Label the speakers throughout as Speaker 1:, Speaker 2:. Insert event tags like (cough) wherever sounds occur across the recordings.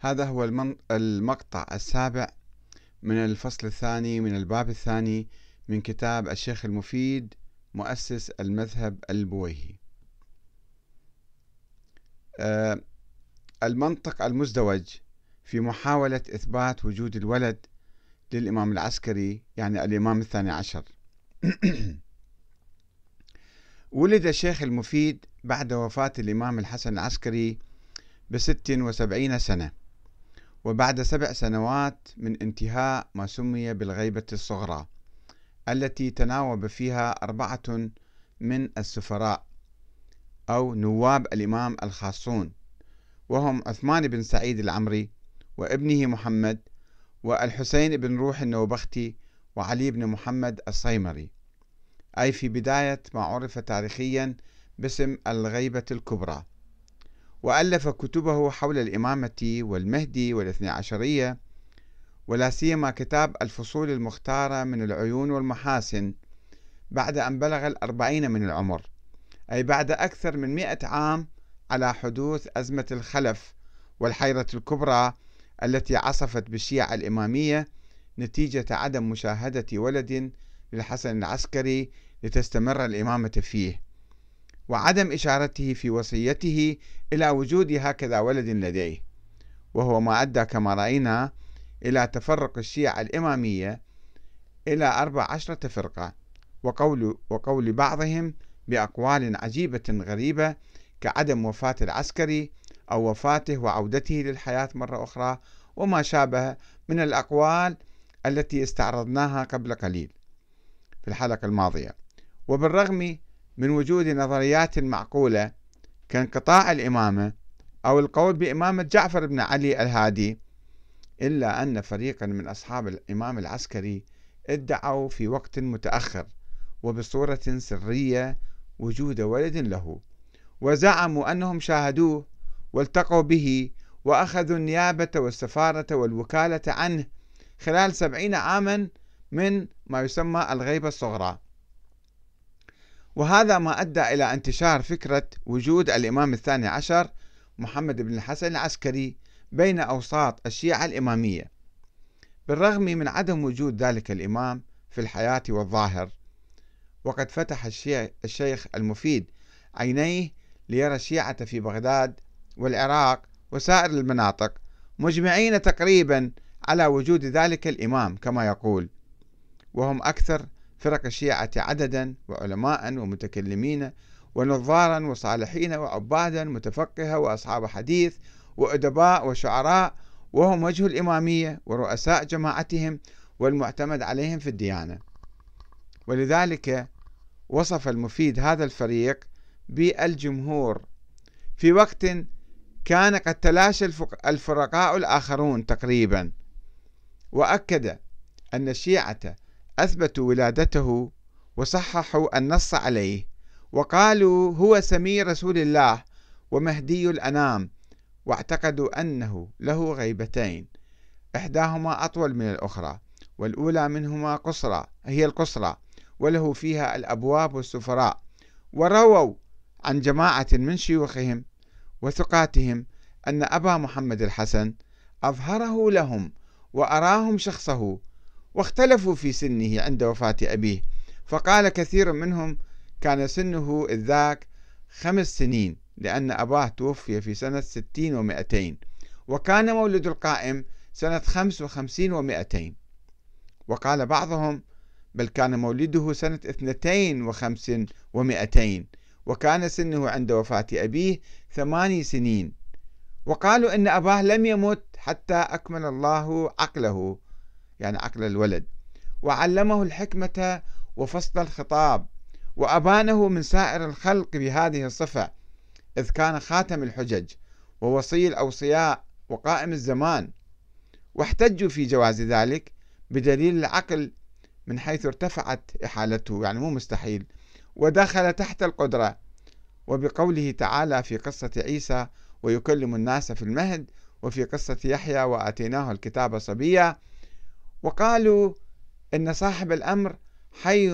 Speaker 1: هذا هو المقطع السابع من الفصل الثاني من الباب الثاني من كتاب الشيخ المفيد مؤسس المذهب البويهي. آه، المنطق المزدوج في محاولة إثبات وجود الولد للإمام العسكري يعني الإمام الثاني عشر. (clears throat) ولد الشيخ المفيد بعد وفاة الإمام الحسن العسكري بست وسبعين سنة. وبعد سبع سنوات من انتهاء ما سمي بالغيبة الصغرى التي تناوب فيها أربعة من السفراء أو نواب الإمام الخاصون وهم عثمان بن سعيد العمري وابنه محمد والحسين بن روح النوبختي وعلي بن محمد الصيمري. أي في بداية ما عرف تاريخيا باسم الغيبة الكبرى. وألف كتبه حول الإمامة والمهدي والاثنى عشرية ولا سيما كتاب الفصول المختارة من العيون والمحاسن بعد أن بلغ الأربعين من العمر أي بعد أكثر من مئة عام على حدوث أزمة الخلف والحيرة الكبرى التي عصفت بالشيعة الإمامية نتيجة عدم مشاهدة ولد للحسن العسكري لتستمر الإمامة فيه. وعدم إشارته في وصيته إلى وجود هكذا ولد لديه وهو ما أدى كما رأينا إلى تفرق الشيعة الإمامية إلى أربع عشرة فرقة وقول, وقول بعضهم بأقوال عجيبة غريبة كعدم وفاة العسكري أو وفاته وعودته للحياة مرة أخرى وما شابه من الأقوال التي استعرضناها قبل قليل في الحلقة الماضية. وبالرغم من وجود نظريات معقولة كانقطاع الإمامة أو القول بإمامة جعفر بن علي الهادي إلا أن فريقا من أصحاب الإمام العسكري ادعوا في وقت متأخر وبصورة سرية وجود ولد له وزعموا أنهم شاهدوه والتقوا به وأخذوا النيابة والسفارة والوكالة عنه خلال سبعين عاما من ما يسمى الغيبة الصغرى. وهذا ما أدى إلى انتشار فكرة وجود الإمام الثاني عشر محمد بن الحسن العسكري بين أوساط الشيعة الإمامية بالرغم من عدم وجود ذلك الإمام في الحياة والظاهر. وقد فتح الشيخ المفيد عينيه ليرى الشيعة في بغداد والعراق وسائر المناطق مجمعين تقريبا على وجود ذلك الإمام كما يقول. وهم أكثر فرق الشيعة عددا وعلماء ومتكلمين ونظارا وصالحين وعبادا متفقهة وأصحاب حديث وأدباء وشعراء وهم وجه الإمامية ورؤساء جماعتهم والمعتمد عليهم في الديانة. ولذلك وصف المفيد هذا الفريق بالجمهور. في وقت كان قد تلاشى الفرقاء الآخرون تقريبا وأكد أن الشيعة أثبتوا ولادته وصححوا النص عليه وقالوا هو سمي رسول الله ومهدي الأنام واعتقدوا أنه له غيبتين إحداهما أطول من الأخرى والأولى منهما قصرى هي القصرى وله فيها الأبواب والسفراء ورووا عن جماعة من شيوخهم وثقاتهم أن أبا محمد الحسن أظهره لهم وأراهم شخصه واختلفوا في سنه عند وفاة أبيه. فقال كثير منهم كان سنه ذاك خمس سنين لأن أباه توفي في سنة ستين ومائتين وكان مولد القائم سنة خمس وخمسين ومائتين وقال بعضهم بل كان مولده سنة اثنتين وخمس ومائتين وكان سنه عند وفاة أبيه ثماني سنين. وقالوا إن أباه لم يمت حتى أكمل الله عقله. يعني عقل الولد. وعلمه الحكمة وفصل الخطاب وأبانه من سائر الخلق بهذه الصفة إذ كان خاتم الحجج ووصي الأوصياء وقائم الزمان. واحتجوا في جواز ذلك بدليل العقل من حيث ارتفعت إحالته يعني مو مستحيل. ودخل تحت القدرة وبقوله تعالى في قصة عيسى ويكلم الناس في المهد وفي قصة يحيى وآتيناه الكتاب صبيا وقالوا إن صاحب الأمر حي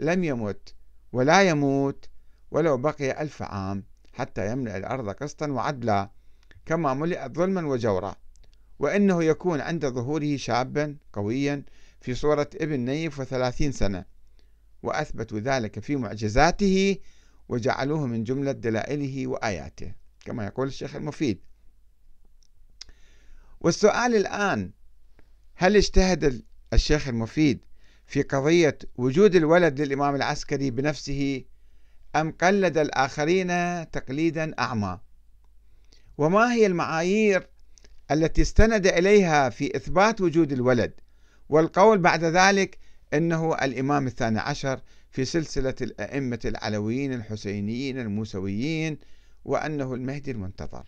Speaker 1: لم يمت ولا يموت ولو بقي ألف عام حتى يملأ الأرض قسطا وعدلا كما ملئت ظلما وجورا. وأنه يكون عند ظهوره شابا قويا في صورة ابن نيف وثلاثين سنة. وأثبتوا ذلك في معجزاته وجعلوه من جملة دلائله وآياته كما يقول الشيخ المفيد. والسؤال الآن هل اجتهد الشيخ المفيد في قضية وجود الولد للإمام العسكري بنفسه أم قلد الآخرين تقليدا أعمى؟ وما هي المعايير التي استند إليها في إثبات وجود الولد؟ والقول بعد ذلك أنه الإمام الثاني عشر في سلسلة الأئمة العلويين الحسينيين الموسويين وأنه المهدي المنتظر.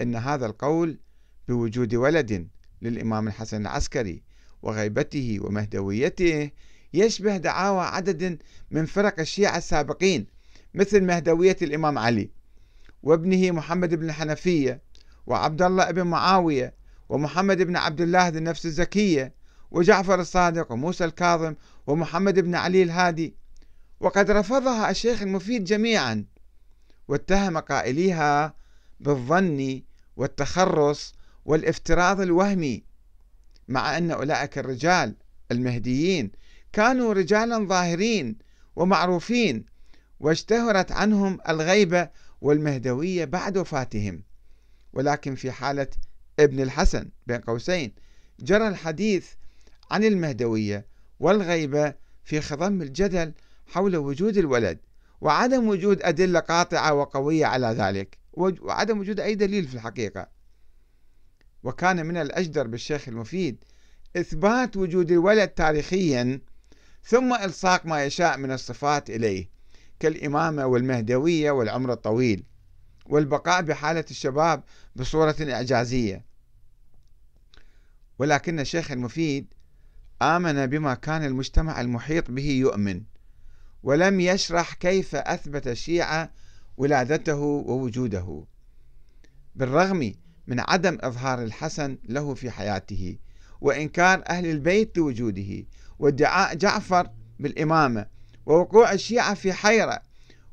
Speaker 1: إن هذا القول بوجود ولد للإمام الحسن العسكري وغيبته ومهدويته يشبه دعاوى عدد من فرق الشيعة السابقين مثل مهدوية الإمام علي وابنه محمد بن الحنفية وعبد الله بن معاوية ومحمد بن عبد الله ذي النفس الزكية وجعفر الصادق وموسى الكاظم ومحمد بن علي الهادي. وقد رفضها الشيخ المفيد جميعا واتهم قائليها بالظن والتخرص والافتراض الوهمي مع أن أولئك الرجال المهديين كانوا رجالا ظاهرين ومعروفين واشتهرت عنهم الغيبة والمهدوية بعد وفاتهم. ولكن في حالة ابن الحسن بين قوسين جرى الحديث عن المهدوية والغيبة في خضم الجدل حول وجود الولد وعدم وجود أدلة قاطعة وقوية على ذلك وعدم وجود أي دليل في الحقيقة. وكان من الأجدر بالشيخ المفيد إثبات وجود الولد تاريخيا ثم إلصاق ما يشاء من الصفات إليه كالإمامة والمهدوية والعمر الطويل والبقاء بحالة الشباب بصورة إعجازية. ولكن الشيخ المفيد آمن بما كان المجتمع المحيط به يؤمن ولم يشرح كيف أثبت الشيعة ولادته ووجوده. بالرغم من عدم إظهار الحسن له في حياته وإنكار أهل البيت لوجوده وادعاء جعفر بالإمامة ووقوع الشيعة في حيرة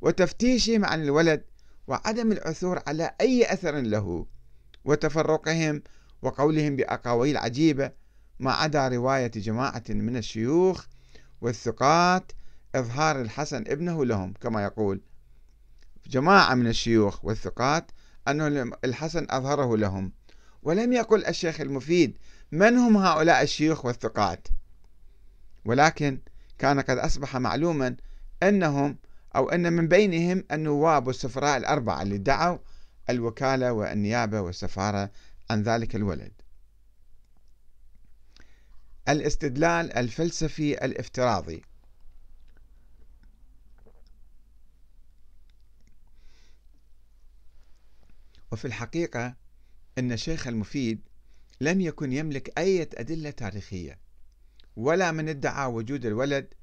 Speaker 1: وتفتيشهم عن الولد وعدم العثور على أي أثر له وتفرقهم وقولهم بأقاويل عجيبة ما عدا رواية جماعة من الشيوخ والثقات إظهار الحسن ابنه لهم كما يقول جماعة من الشيوخ والثقات أن الحسن أظهره لهم. ولم يقل الشيخ المفيد من هم هؤلاء الشيوخ والثقات؟ ولكن كان قد أصبح معلوما أنهم أو أن من بينهم النواب والسفراء الأربعة اللي ادعوا الوكالة والنيابة والسفارة عن ذلك الولد. الاستدلال الفلسفي الافتراضي. وفي الحقيقة أن الشيخ المفيد لم يكن يملك أي أدلة تاريخية ولا من ادعى وجود الولد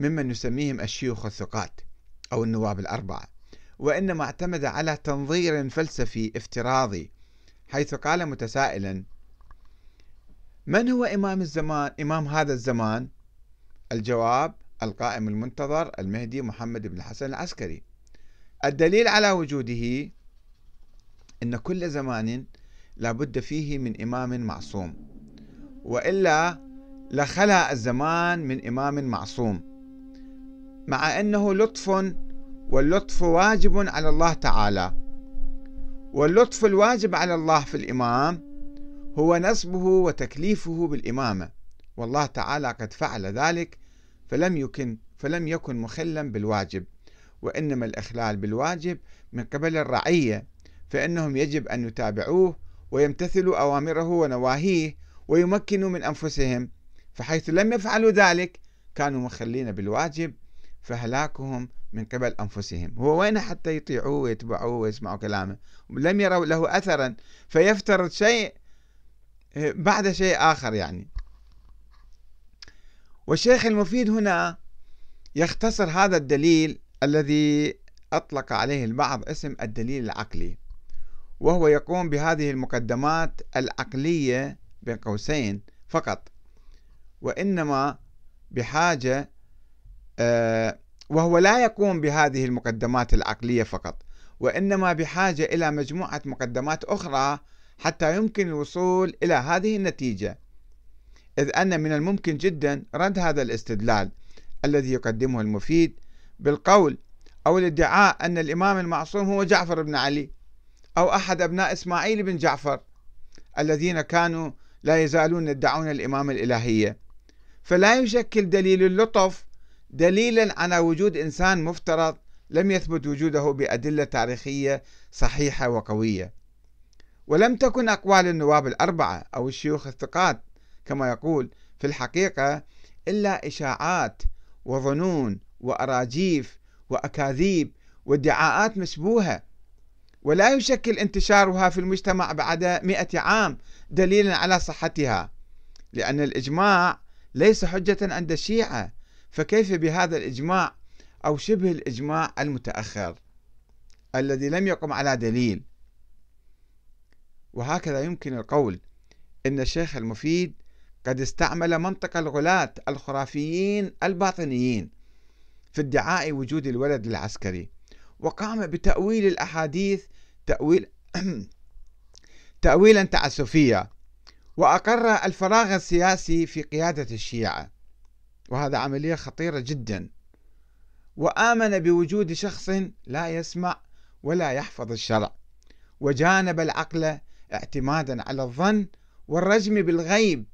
Speaker 1: ممن نسميهم الشيوخ الثقات أو النواب الأربعة وإنما اعتمد على تنظير فلسفي افتراضي حيث قال متسائلا من هو إمام الزمان إمام هذا الزمان الجواب القائم المنتظر المهدي محمد بن الحسن العسكري. الدليل على وجوده أن كل زمان لابد فيه من إمام معصوم وإلا لخلى الزمان من إمام معصوم مع أنه لطف واللطف واجب على الله تعالى واللطف الواجب على الله في الإمام هو نصبه وتكليفه بالإمامة والله تعالى قد فعل ذلك فلم يكن فلم يكن مخلا بالواجب وإنما الإخلال بالواجب من قبل الرعية. فإنهم يجب أن يتابعوه ويمتثلوا أوامره ونواهيه ويمكنوا من أنفسهم. فحيث لم يفعلوا ذلك كانوا مخلين بالواجب فهلاكهم من قبل أنفسهم. هو وين حتى يطيعوه ويتبعوه ويسمعوا كلامه؟ لم يروا له أثرا فيفترض شيء بعد شيء آخر يعني. والشيخ المفيد هنا يختصر هذا الدليل الذي أطلق عليه البعض اسم الدليل العقلي. وهو يقوم بهذه المقدمات العقلية بين قوسين فقط وإنما بحاجة آه، وهو لا يقوم بهذه المقدمات العقلية فقط وإنما بحاجة إلى مجموعة مقدمات أخرى حتى يمكن الوصول إلى هذه النتيجة. إذ أن من الممكن جدا رد هذا الاستدلال الذي يقدمه المفيد بالقول أو الادعاء أن الإمام المعصوم هو جعفر بن علي. أو أحد أبناء إسماعيل بن جعفر الذين كانوا لا يزالون يدعون الإمام الإلهية. فلا يشكل دليل اللطف دليلا على وجود إنسان مفترض لم يثبت وجوده بأدلة تاريخية صحيحة وقوية. ولم تكن أقوال النواب الأربعة أو الشيوخ الثقات كما يقول في الحقيقة إلا إشاعات وظنون وأراجيف وأكاذيب وادعاءات مشبوهة ولا يشكل انتشارها في المجتمع بعد مئة عام دليلا على صحتها لأن الإجماع ليس حجة عند الشيعة فكيف بهذا الإجماع أو شبه الإجماع المتأخر الذي لم يقم على دليل؟ وهكذا يمكن القول إن الشيخ المفيد قد استعمل منطق الغلاة الخرافيين الباطنيين في ادعاء وجود الولد العسكري. وقام بتأويل الأحاديث تأويل (clears throat) تأويلا تعسفيا وأقر الفراغ السياسي في قيادة الشيعة. وهذا عملية خطيرة جدا. وآمن بوجود شخص لا يسمع ولا يحفظ الشرع. وجانب العقل اعتمادا على الظن والرجم بالغيب.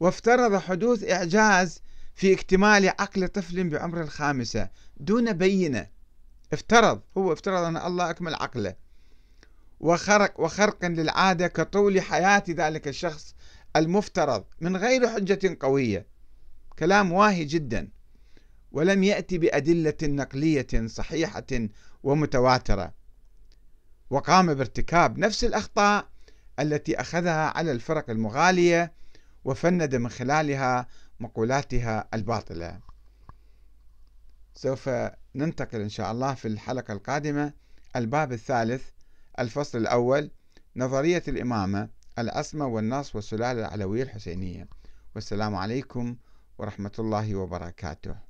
Speaker 1: وافترض حدوث إعجاز في اكتمال عقل طفل بعمر الخامسة دون بينة. افترض هو افترض أن الله أكمل عقله. وخرق وخرق للعادة كطول حياة ذلك الشخص المفترض من غير حجة قوية. كلام واهي جدا. ولم يأتي بأدلة نقلية صحيحة ومتواترة. وقام بارتكاب نفس الأخطاء التي أخذها على الفرق المغالية وفند من خلالها مقولاتها الباطلة. سوف ننتقل إن شاء الله في الحلقة القادمة الباب الثالث الفصل الأول نظرية الإمامة العصمة والنص والسلالة العلوية الحسينية. والسلام عليكم ورحمة الله وبركاته.